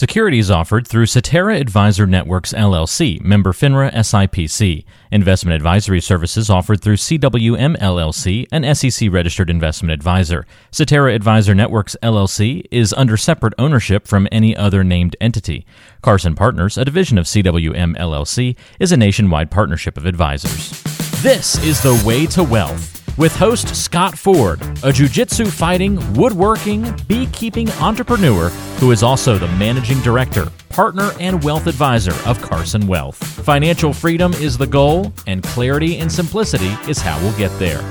Securities offered through Cetera Advisor Networks LLC, member FINRA SIPC. Investment advisory services offered through CWM LLC, an SEC registered investment advisor. Cetera Advisor Networks LLC is under separate ownership from any other named entity. Carson Partners, a division of CWM LLC, is a nationwide partnership of advisors. This is the way to wealth with host Scott Ford, a jiu-jitsu fighting, woodworking, beekeeping entrepreneur who is also the managing director, partner, and wealth advisor of Carson Wealth. Financial freedom is the goal, and clarity and simplicity is how we'll get there.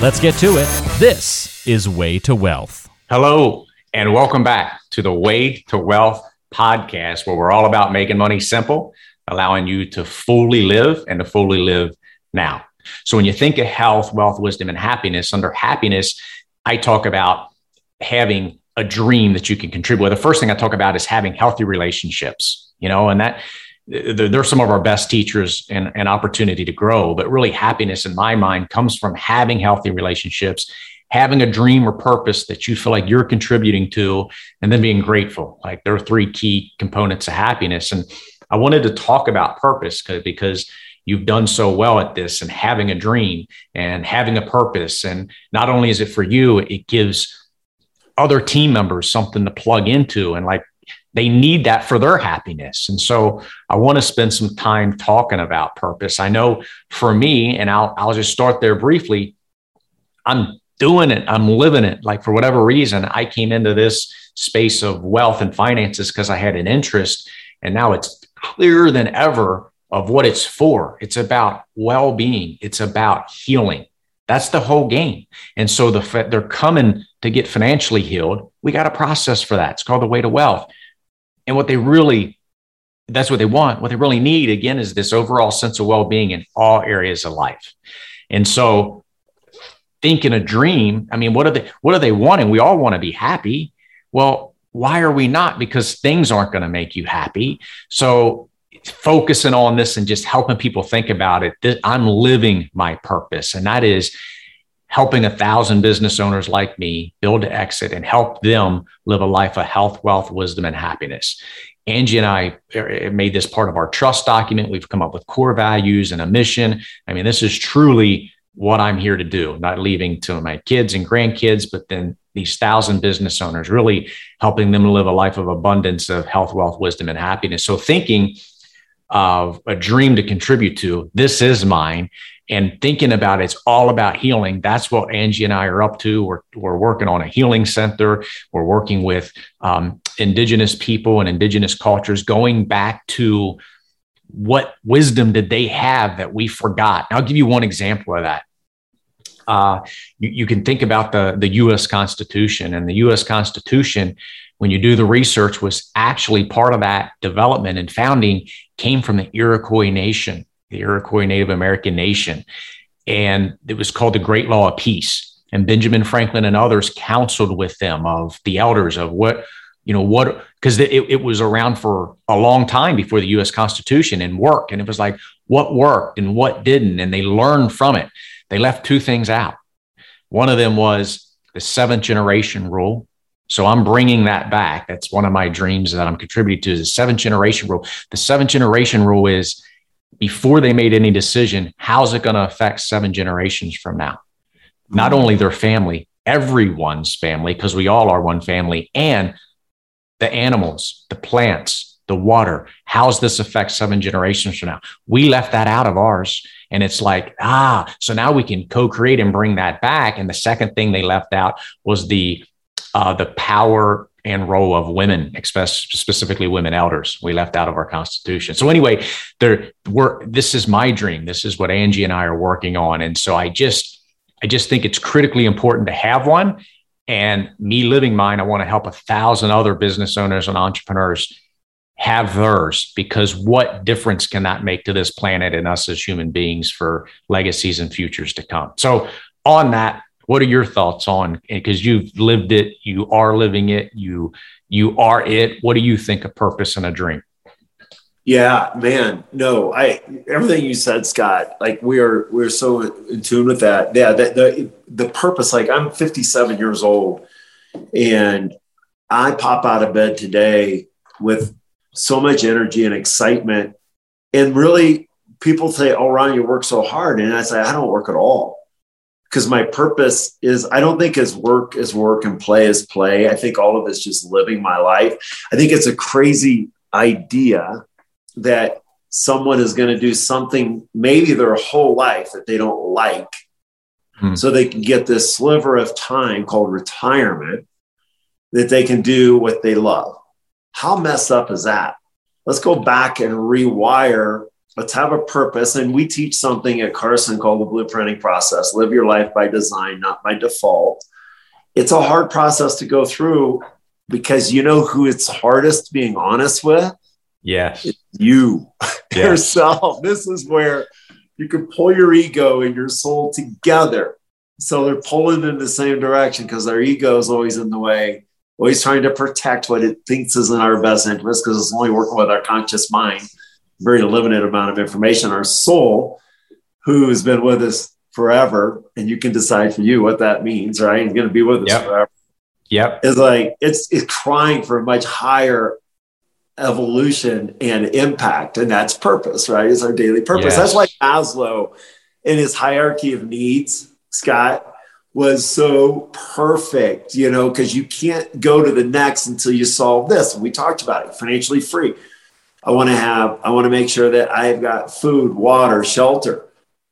Let's get to it. This is Way to Wealth. Hello, and welcome back to the Way to Wealth podcast, where we're all about making money simple, allowing you to fully live and to fully live now. So when you think of health, wealth, wisdom, and happiness, under happiness, I talk about having a dream that you can contribute. Well, the first thing I talk about is having healthy relationships, you know, and that they're some of our best teachers and, and opportunity to grow. But really, happiness in my mind comes from having healthy relationships, having a dream or purpose that you feel like you're contributing to, and then being grateful. Like there are three key components of happiness. And I wanted to talk about purpose because you've done so well at this and having a dream and having a purpose. And not only is it for you, it gives other team members something to plug into and like they need that for their happiness. And so I want to spend some time talking about purpose. I know for me, and I'll, I'll just start there briefly. I'm doing it. I'm living it. Like for whatever reason, I came into this space of wealth and finances because I had an interest. And now it's clearer than ever of what it's for. It's about well being, it's about healing. That's the whole game. And so the they're coming to get financially healed. We got a process for that. It's called the way to wealth. And what they really that's what they want. What they really need again is this overall sense of well-being in all areas of life. And so thinking a dream, I mean, what are they what are they wanting? We all want to be happy. Well, why are we not? Because things aren't going to make you happy. So focusing on this and just helping people think about it. I'm living my purpose, and that is helping a thousand business owners like me build to exit and help them live a life of health, wealth, wisdom, and happiness. Angie and I uh, made this part of our trust document. We've come up with core values and a mission. I mean, this is truly what I'm here to do, not leaving to my kids and grandkids, but then these thousand business owners, really helping them live a life of abundance of health, wealth, wisdom, and happiness. So, thinking of a dream to contribute to. This is mine. And thinking about it's all about healing. That's what Angie and I are up to. We're, we're working on a healing center. We're working with um, Indigenous people and Indigenous cultures, going back to what wisdom did they have that we forgot. I'll give you one example of that. Uh, you, you can think about the, the US Constitution, and the US Constitution when you do the research, was actually part of that development and founding came from the Iroquois Nation, the Iroquois Native American Nation. And it was called the Great Law of Peace. And Benjamin Franklin and others counseled with them of the elders of what, you know, what, because it, it was around for a long time before the US Constitution and worked. And it was like, what worked and what didn't. And they learned from it. They left two things out. One of them was the seventh generation rule, so I'm bringing that back. That's one of my dreams that I'm contributing to is the seventh generation rule. The seventh generation rule is before they made any decision, how's it going to affect seven generations from now? Not only their family, everyone's family, because we all are one family, and the animals, the plants, the water. How's this affect seven generations from now? We left that out of ours. And it's like, ah, so now we can co create and bring that back. And the second thing they left out was the uh, the power and role of women, specifically women elders. We left out of our constitution. So anyway, there we're this is my dream. This is what Angie and I are working on. And so I just I just think it's critically important to have one. And me living mine, I want to help a thousand other business owners and entrepreneurs have theirs because what difference can that make to this planet and us as human beings for legacies and futures to come? So on that, what are your thoughts on because you've lived it you are living it you you are it what do you think of purpose and a dream yeah man no i everything you said scott like we are we're so in tune with that yeah the, the the purpose like i'm 57 years old and i pop out of bed today with so much energy and excitement. And really, people say, Oh, Ron, you work so hard. And I say, I don't work at all. Because my purpose is, I don't think as work is work and play is play. I think all of it's just living my life. I think it's a crazy idea that someone is going to do something maybe their whole life that they don't like hmm. so they can get this sliver of time called retirement that they can do what they love how messed up is that let's go back and rewire let's have a purpose and we teach something at carson called the blueprinting process live your life by design not by default it's a hard process to go through because you know who it's hardest being honest with Yes. It's you yes. yourself. This is where you can pull your ego and your soul together. So they're pulling in the same direction because our ego is always in the way, always trying to protect what it thinks is in our best interest because it's only working with our conscious mind, very limited amount of information. Our soul, who has been with us forever, and you can decide for you what that means, right? He's going to be with us yep. forever. Yep. Is like it's it's crying for a much higher evolution and impact. And that's purpose, right? Is our daily purpose. Yes. That's why Maslow in his hierarchy of needs, Scott, was so perfect, you know, because you can't go to the next until you solve this. And we talked about it financially free. I want to have, I want to make sure that I've got food, water, shelter.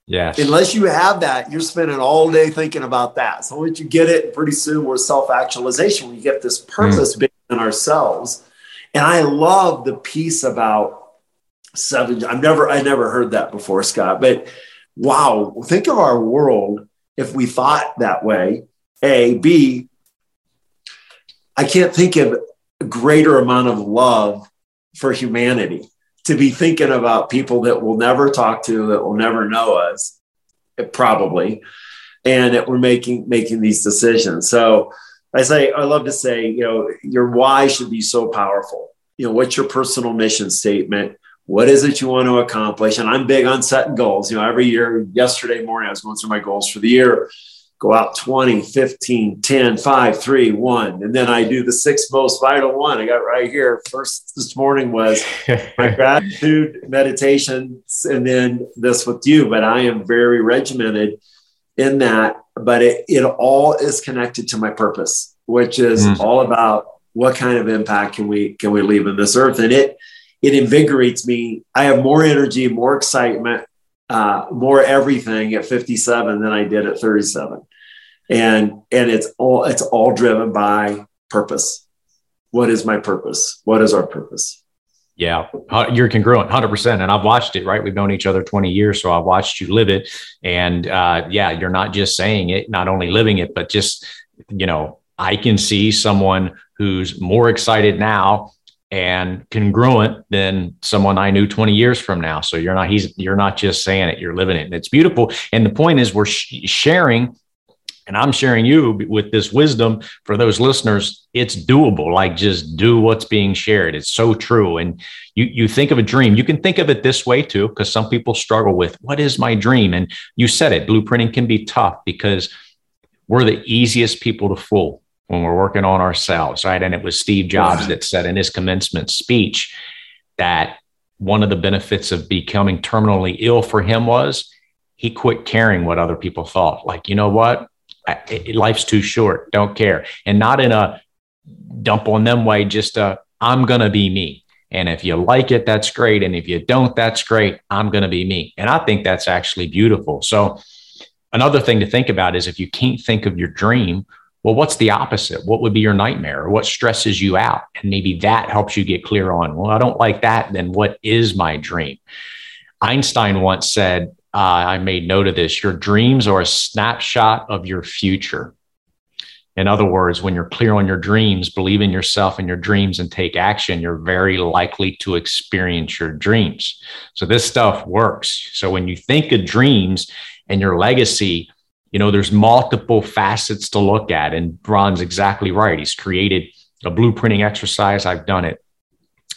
Yes. Unless you have that, you're spending all day thinking about that. So once you get it, pretty soon we're self actualization. We get this purpose mm. in ourselves and I love the piece about seven. I've never, I never heard that before, Scott, but wow, think of our world if we thought that way. A, B, I can't think of a greater amount of love for humanity to be thinking about people that we'll never talk to, that will never know us, probably, and that we're making making these decisions. So I say, I love to say, you know, your why should be so powerful. You know, what's your personal mission statement? What is it you want to accomplish? And I'm big on setting goals. You know, every year, yesterday morning, I was going through my goals for the year. Go out 20, 15, 10, 5, 3, 1. And then I do the sixth most vital one. I got right here. First this morning was my gratitude meditation, and then this with you. But I am very regimented in that but it, it all is connected to my purpose, which is mm. all about what kind of impact can we can we leave in this earth, and it it invigorates me. I have more energy, more excitement, uh, more everything at 57 than I did at 37, and and it's all it's all driven by purpose. What is my purpose? What is our purpose? Yeah, you're congruent, hundred percent. And I've watched it. Right, we've known each other twenty years, so I've watched you live it. And uh, yeah, you're not just saying it, not only living it, but just you know, I can see someone who's more excited now and congruent than someone I knew 20 years from now. So you're not he's you're not just saying it, you're living it. And it's beautiful. And the point is we're sh- sharing and I'm sharing you with this wisdom for those listeners. It's doable. Like just do what's being shared. It's so true. And you you think of a dream. You can think of it this way too, because some people struggle with what is my dream. And you said it. Blueprinting can be tough because we're the easiest people to fool when we're working on ourselves, right? And it was Steve Jobs that said in his commencement speech that one of the benefits of becoming terminally ill for him was he quit caring what other people thought. Like, you know what? Life's too short. Don't care. And not in a dump on them way, just a, I'm going to be me. And if you like it, that's great. And if you don't, that's great. I'm going to be me. And I think that's actually beautiful. So, another thing to think about is if you can't think of your dream, well, what's the opposite? What would be your nightmare what stresses you out? And maybe that helps you get clear on, well, I don't like that. Then what is my dream? Einstein once said, uh, I made note of this. Your dreams are a snapshot of your future. In other words, when you're clear on your dreams, believe in yourself and your dreams and take action, you're very likely to experience your dreams. So this stuff works. So when you think of dreams and your legacy, you know, there's multiple facets to look at. And Ron's exactly right. He's created a blueprinting exercise. I've done it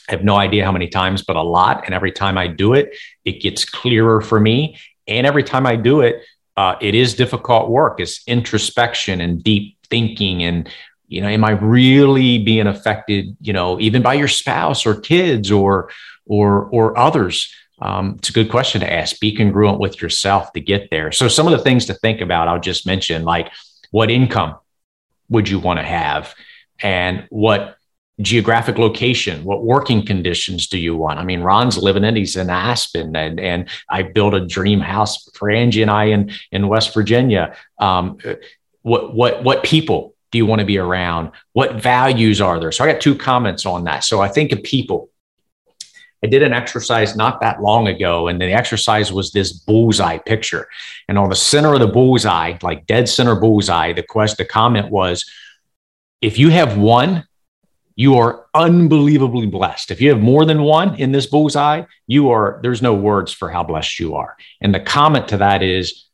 I have no idea how many times, but a lot. And every time I do it, it gets clearer for me. And every time I do it, uh, it is difficult work. It's introspection and deep thinking and you know am i really being affected you know even by your spouse or kids or or or others um, it's a good question to ask be congruent with yourself to get there so some of the things to think about i'll just mention like what income would you want to have and what geographic location what working conditions do you want i mean ron's living in he's in aspen and, and i built a dream house for angie and i in, in west virginia um, what what what people do you want to be around? What values are there? So I got two comments on that. So I think of people. I did an exercise not that long ago, and the exercise was this bullseye picture. And on the center of the bullseye, like dead center bullseye, the quest, the comment was, if you have one, you are unbelievably blessed. If you have more than one in this bullseye, you are, there's no words for how blessed you are. And the comment to that is,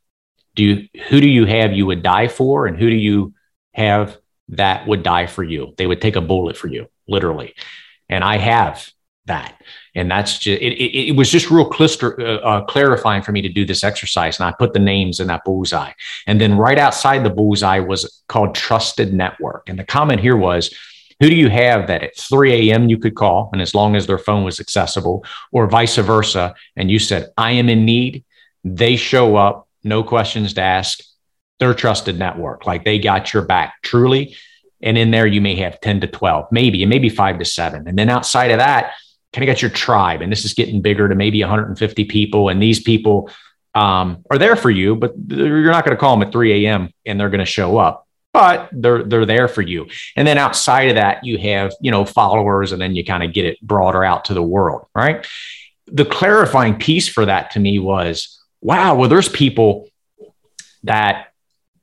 do you, who do you have you would die for? And who do you have that would die for you. They would take a bullet for you, literally. And I have that. And that's just, it, it, it was just real clister, uh, uh, clarifying for me to do this exercise. And I put the names in that bullseye. And then right outside the bullseye was called Trusted Network. And the comment here was, who do you have that at 3 a.m. you could call, and as long as their phone was accessible, or vice versa, and you said, I am in need, they show up, no questions to ask, their trusted network. Like they got your back truly. And in there, you may have 10 to 12, maybe, and maybe five to seven. And then outside of that, kind of got your tribe. And this is getting bigger to maybe 150 people. And these people um, are there for you, but you're not going to call them at 3 a.m. and they're going to show up. But they're they're there for you. And then outside of that, you have, you know, followers, and then you kind of get it broader out to the world, right? The clarifying piece for that to me was, wow, well, there's people that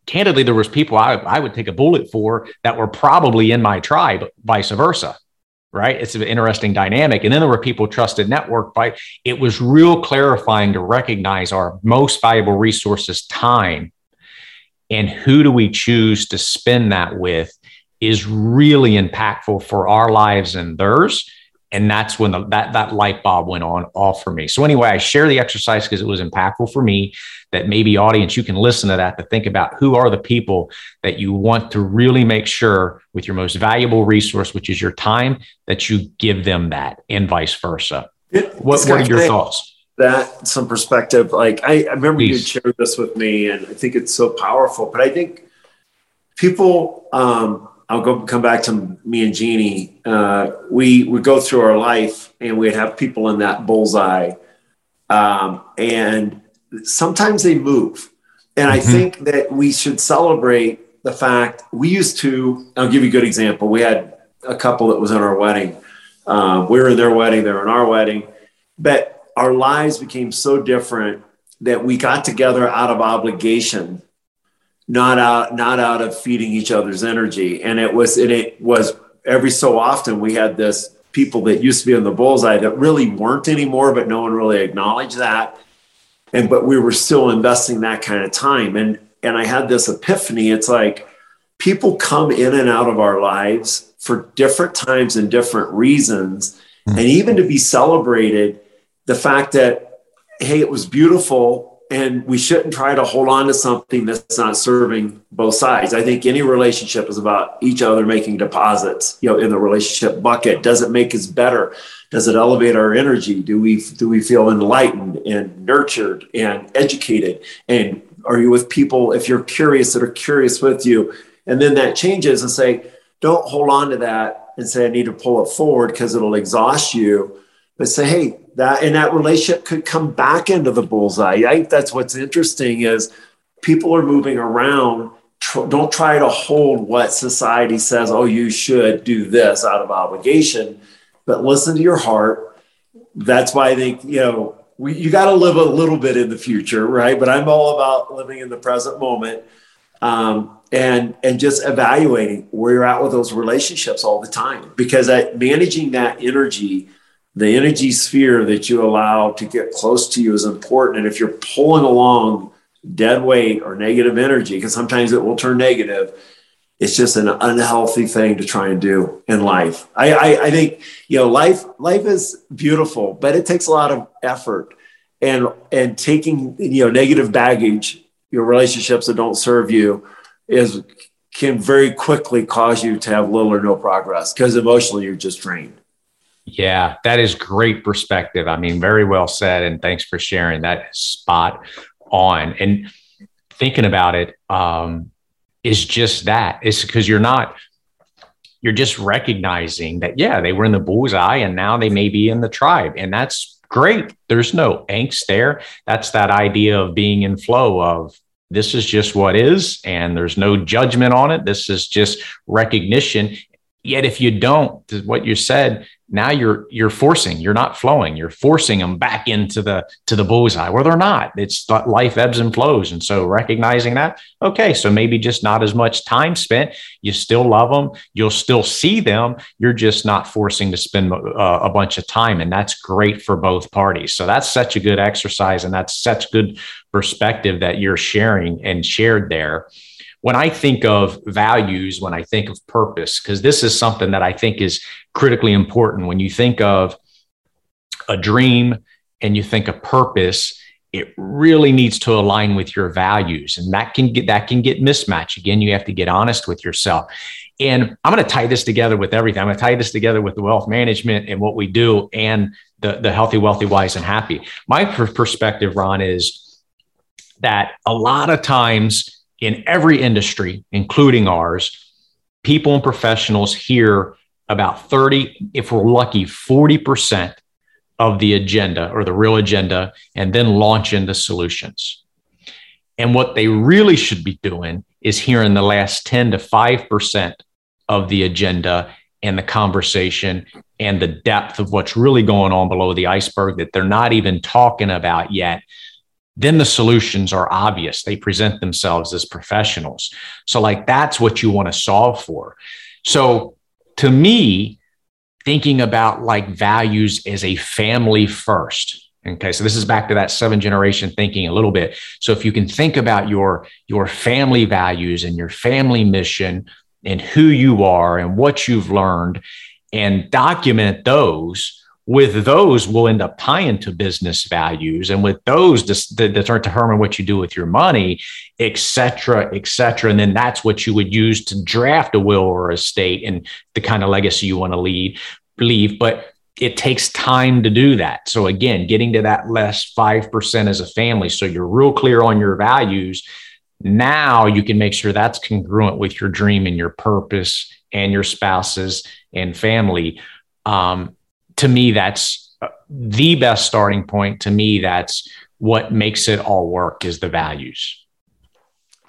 candidly, there was people I, I would take a bullet for that were probably in my tribe, vice versa. Right. It's an interesting dynamic. And then there were people trusted network by it was real clarifying to recognize our most valuable resources, time, and who do we choose to spend that with is really impactful for our lives and theirs. And that's when the, that that light bulb went on off for me. So anyway i share the exercise because it was impactful for me that maybe audience you can listen to that to think about who are the people that you want to really make sure with your most valuable resource which is your time that you give them that and vice versa. It, what, what are your thoughts that some perspective like i, I remember you shared this with me and i think it's so powerful but i think people um, I'll go come back to me and Jeannie. Uh, we would go through our life and we'd have people in that bullseye. Um, and sometimes they move. And I mm-hmm. think that we should celebrate the fact we used to, I'll give you a good example. We had a couple that was in our wedding. Um, we were in their wedding, they were in our wedding, but our lives became so different that we got together out of obligation not out not out of feeding each other's energy. And it was and it was every so often we had this people that used to be in the bullseye that really weren't anymore but no one really acknowledged that. And but we were still investing that kind of time. And and i had this epiphany. It's like people come in and out of our lives for different times and different reasons. Mm-hmm. and even to be celebrated the fact that hey it was beautiful and we shouldn't try to hold on to something that's not serving both sides. I think any relationship is about each other making deposits, you know, in the relationship bucket. Does it make us better? Does it elevate our energy? Do we do we feel enlightened and nurtured and educated? And are you with people if you're curious that are curious with you? And then that changes and say, don't hold on to that and say I need to pull it forward because it'll exhaust you. But say, hey, that and that relationship could come back into the bullseye. That's what's interesting is people are moving around. Don't try to hold what society says. Oh, you should do this out of obligation, but listen to your heart. That's why I think you know we, you got to live a little bit in the future, right? But I'm all about living in the present moment. Um, and and just evaluating where you're at with those relationships all the time because managing that energy the energy sphere that you allow to get close to you is important. And if you're pulling along dead weight or negative energy, because sometimes it will turn negative, it's just an unhealthy thing to try and do in life. I, I, I think you know life life is beautiful, but it takes a lot of effort and and taking you know negative baggage, your relationships that don't serve you is can very quickly cause you to have little or no progress because emotionally you're just drained. Yeah, that is great perspective. I mean, very well said. And thanks for sharing that spot on. And thinking about it um, is just that. It's because you're not, you're just recognizing that, yeah, they were in the bullseye and now they may be in the tribe. And that's great. There's no angst there. That's that idea of being in flow of this is just what is, and there's no judgment on it. This is just recognition. Yet, if you don't, what you said, now you're you're forcing you're not flowing you're forcing them back into the to the bullseye. Where they're not. It's life ebbs and flows. And so recognizing that okay so maybe just not as much time spent. You still love them you'll still see them. You're just not forcing to spend uh, a bunch of time. And that's great for both parties. So that's such a good exercise. And that's such good perspective that you're sharing and shared there when I think of values, when I think of purpose, because this is something that I think is critically important. When you think of a dream and you think of purpose, it really needs to align with your values and that can get that can get mismatched. Again you have to get honest with yourself. And i'm going to tie this together with everything. I'm going to tie this together with the wealth management and what we do and the, the healthy wealthy wise and happy. My perspective ron is that a lot of times in every industry, including ours, people and professionals hear about 30, if we're lucky, 40% of the agenda or the real agenda, and then launch into solutions. And what they really should be doing is hearing the last 10 to 5% of the agenda and the conversation and the depth of what's really going on below the iceberg that they're not even talking about yet then the solutions are obvious. They present themselves as professionals. So, like, that's what you want to solve for. So, to me, thinking about like values as a family first. Okay, so this is back to that seven generation thinking a little bit. So if you can think about your your family values and your family mission and who you are and what you've learned and document those, with those we'll end up tying to business values. And with those that start determine what you do with your money et cetera et cetera. And then that's what you would use to draft a will or estate and the kind of legacy you want to lead leave. But it takes time to do that. So again getting to that less 5% as a family. So you're real clear on your values. Now you can make sure that's congruent with your dream and your purpose and your spouses and family. Um, to me, that's uh, the best starting point. To me, that's what makes it all work is the values.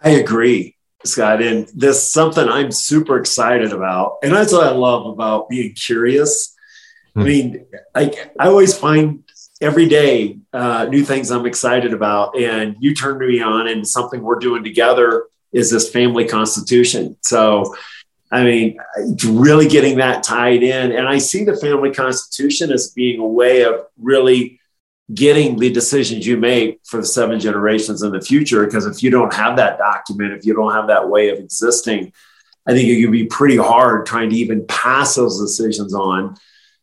I agree, Scott. And this something I'm super excited about. And that's what I love about being curious. Hmm. I mean, I, I always find every day uh, new things I'm excited about. And you turn me on, and something we're doing together is this family constitution. So I mean, really getting that tied in. And I see the family constitution as being a way of really getting the decisions you make for the seven generations in the future. Because if you don't have that document, if you don't have that way of existing, I think it could be pretty hard trying to even pass those decisions on,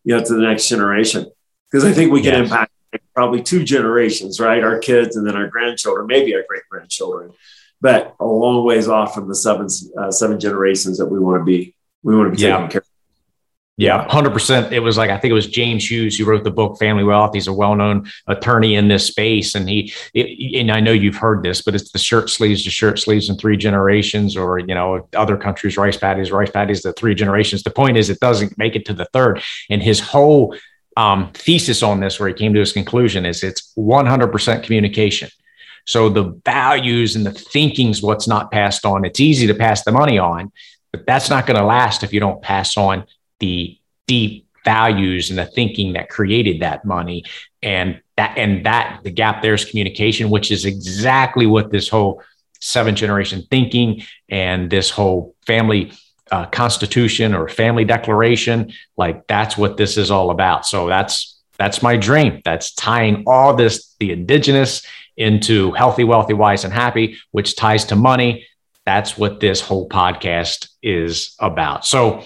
you know, to the next generation. Because I think we can yes. impact probably two generations, right? Our kids and then our grandchildren, maybe our great grandchildren but a long ways off from the seven uh, seven generations that we want to be. We want to be taking care. Yeah, hundred percent. It was like I think it was James Hughes who wrote the book Family Wealth. He's a well-known attorney in this space, and he it, and I know you've heard this, but it's the shirt sleeves to shirt sleeves in three generations, or you know, other countries rice paddies, rice paddies, the three generations. The point is, it doesn't make it to the third. And his whole um, thesis on this, where he came to his conclusion, is it's one hundred percent communication. So the values and the thinking's what's not passed on. It's easy to pass the money on, but that's not going to last if you don't pass on the deep values and the thinking that created that money. And that and that the gap there is communication, which is exactly what this whole seven generation thinking and this whole family uh, constitution or family declaration like that's what this is all about so that's that's my dream that's tying all this the indigenous into healthy, wealthy, wise, and happy, which ties to money. That's what this whole podcast is about. So,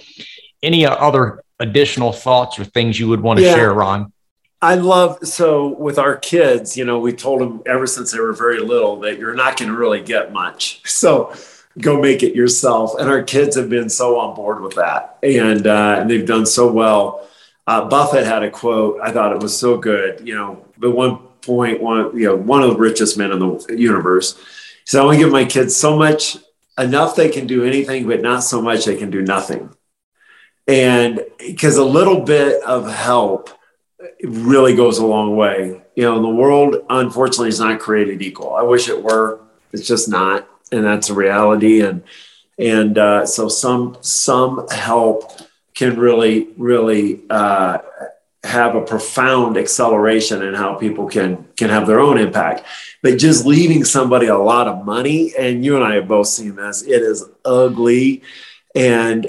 any other additional thoughts or things you would want to yeah. share, Ron? I love so with our kids, you know, we told them ever since they were very little that you're not going to really get much. So go make it yourself. And our kids have been so on board with that, and uh, and they've done so well. Uh, Buffett had a quote. I thought it was so good. You know, the one point one, you know, one of the richest men in the universe. Said, "I want to give my kids so much, enough they can do anything, but not so much they can do nothing." And because a little bit of help really goes a long way. You know, the world unfortunately is not created equal. I wish it were. It's just not, and that's a reality. And and uh, so some some help can really really uh, have a profound acceleration in how people can can have their own impact. But just leaving somebody a lot of money, and you and I have both seen this, it is ugly, and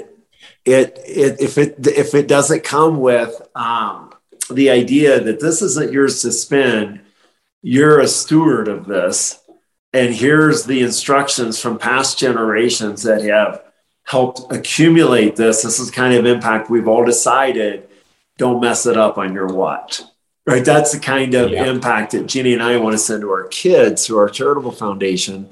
it, it if it if it doesn't come with um, the idea that this isn't yours to spend, you're a steward of this, and here's the instructions from past generations that have helped accumulate this. This is kind of impact we've all decided. Don't mess it up on your watch. Right. That's the kind of yeah. impact that Ginny and I want to send to our kids through our charitable foundation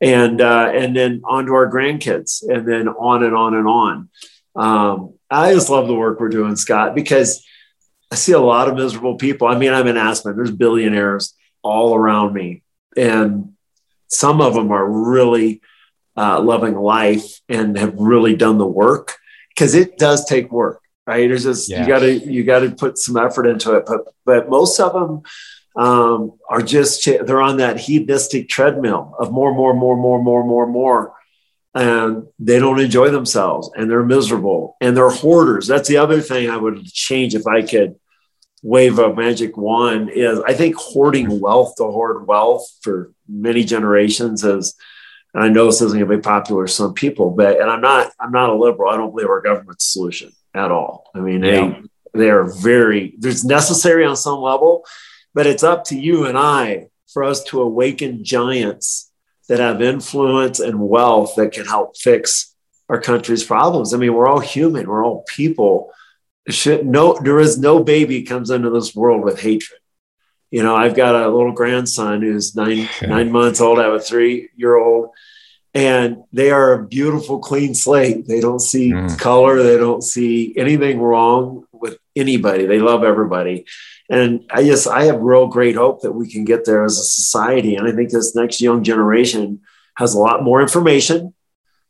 and uh, and then on to our grandkids and then on and on and on. Um, I just love the work we're doing, Scott, because I see a lot of miserable people. I mean, I'm in Aspen, there's billionaires all around me, and some of them are really uh, loving life and have really done the work because it does take work, right? There's just yes. you got to you got to put some effort into it, but but most of them um, are just they're on that hedonistic treadmill of more, more, more, more, more, more, more and they don't enjoy themselves and they're miserable and they're hoarders. That's the other thing I would change if I could wave a magic wand is I think hoarding wealth to hoard wealth for many generations is and I know this isn't going to be popular with some people, but and I'm not I'm not a liberal. I don't believe our government's solution at all. I mean, yeah. they they are very there's necessary on some level, but it's up to you and I for us to awaken giants that have influence and wealth that can help fix our country's problems. I mean, we're all human, we're all people. Should no, there is no baby comes into this world with hatred. You know, I've got a little grandson who's nine nine months old. I have a three year old, and they are a beautiful, clean slate. They don't see mm. color. They don't see anything wrong with anybody. They love everybody. And I just, I have real great hope that we can get there as a society. And I think this next young generation has a lot more information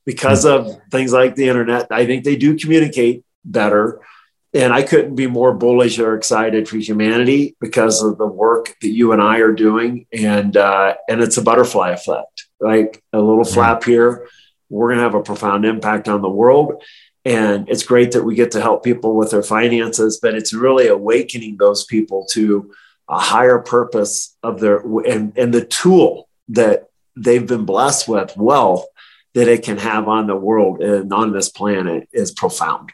because of things like the internet. I think they do communicate better. And I couldn't be more bullish or excited for humanity because of the work that you and I are doing. And, uh, and it's a butterfly effect, like a little flap here. We're going to have a profound impact on the world. And it's great that we get to help people with their finances, but it's really awakening those people to a higher purpose of their and, and the tool that they've been blessed with, wealth that it can have on the world and on this planet is profound.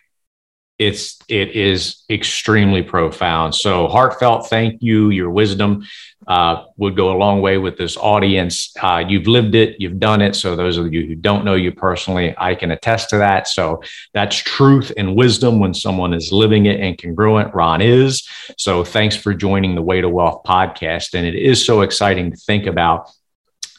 It's it is extremely profound. So heartfelt thank you your wisdom uh, would go a long way with this audience. Uh, you've lived it, you've done it. So, those of you who don't know you personally, I can attest to that. So, that's truth and wisdom when someone is living it and congruent. Ron is. So, thanks for joining the Way to Wealth podcast. And it is so exciting to think about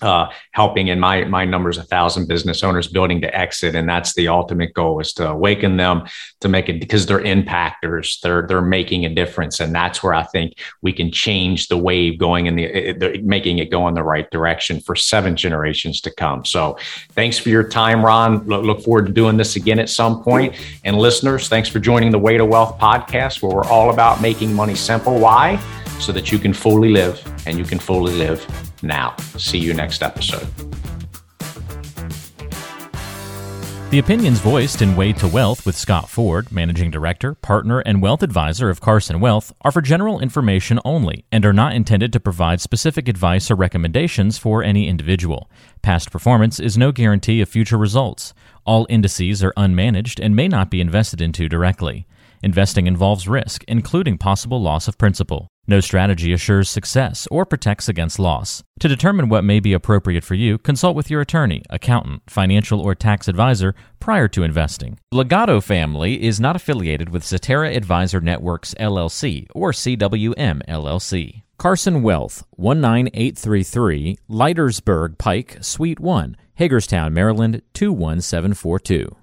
uh, helping in my my numbers a thousand business owners building to exit. And that's the ultimate goal is to awaken them to make it because they're impactors they're they're making a difference. And that's where i think we can change the wave going in the, making it go in the right direction for seven generations to come. So thanks for your time ron. Look, look forward to doing this again at some point. And listeners thanks for joining the way to wealth podcast where we're all about making money simple. Why so that you can fully live and you can fully live now. See you next episode. The opinions voiced in Way to Wealth with Scott Ford, Managing Director, Partner, and Wealth Advisor of Carson Wealth, are for general information only and are not intended to provide specific advice or recommendations for any individual. Past performance is no guarantee of future results. All indices are unmanaged and may not be invested into directly. Investing involves risk, including possible loss of principal. No strategy assures success or protects against loss. To determine what may be appropriate for you, consult with your attorney, accountant, financial, or tax advisor prior to investing. Legato Family is not affiliated with Cetera Advisor Networks LLC or CWM LLC. Carson Wealth, 19833 Leitersburg Pike, Suite 1. Hagerstown, Maryland 21742.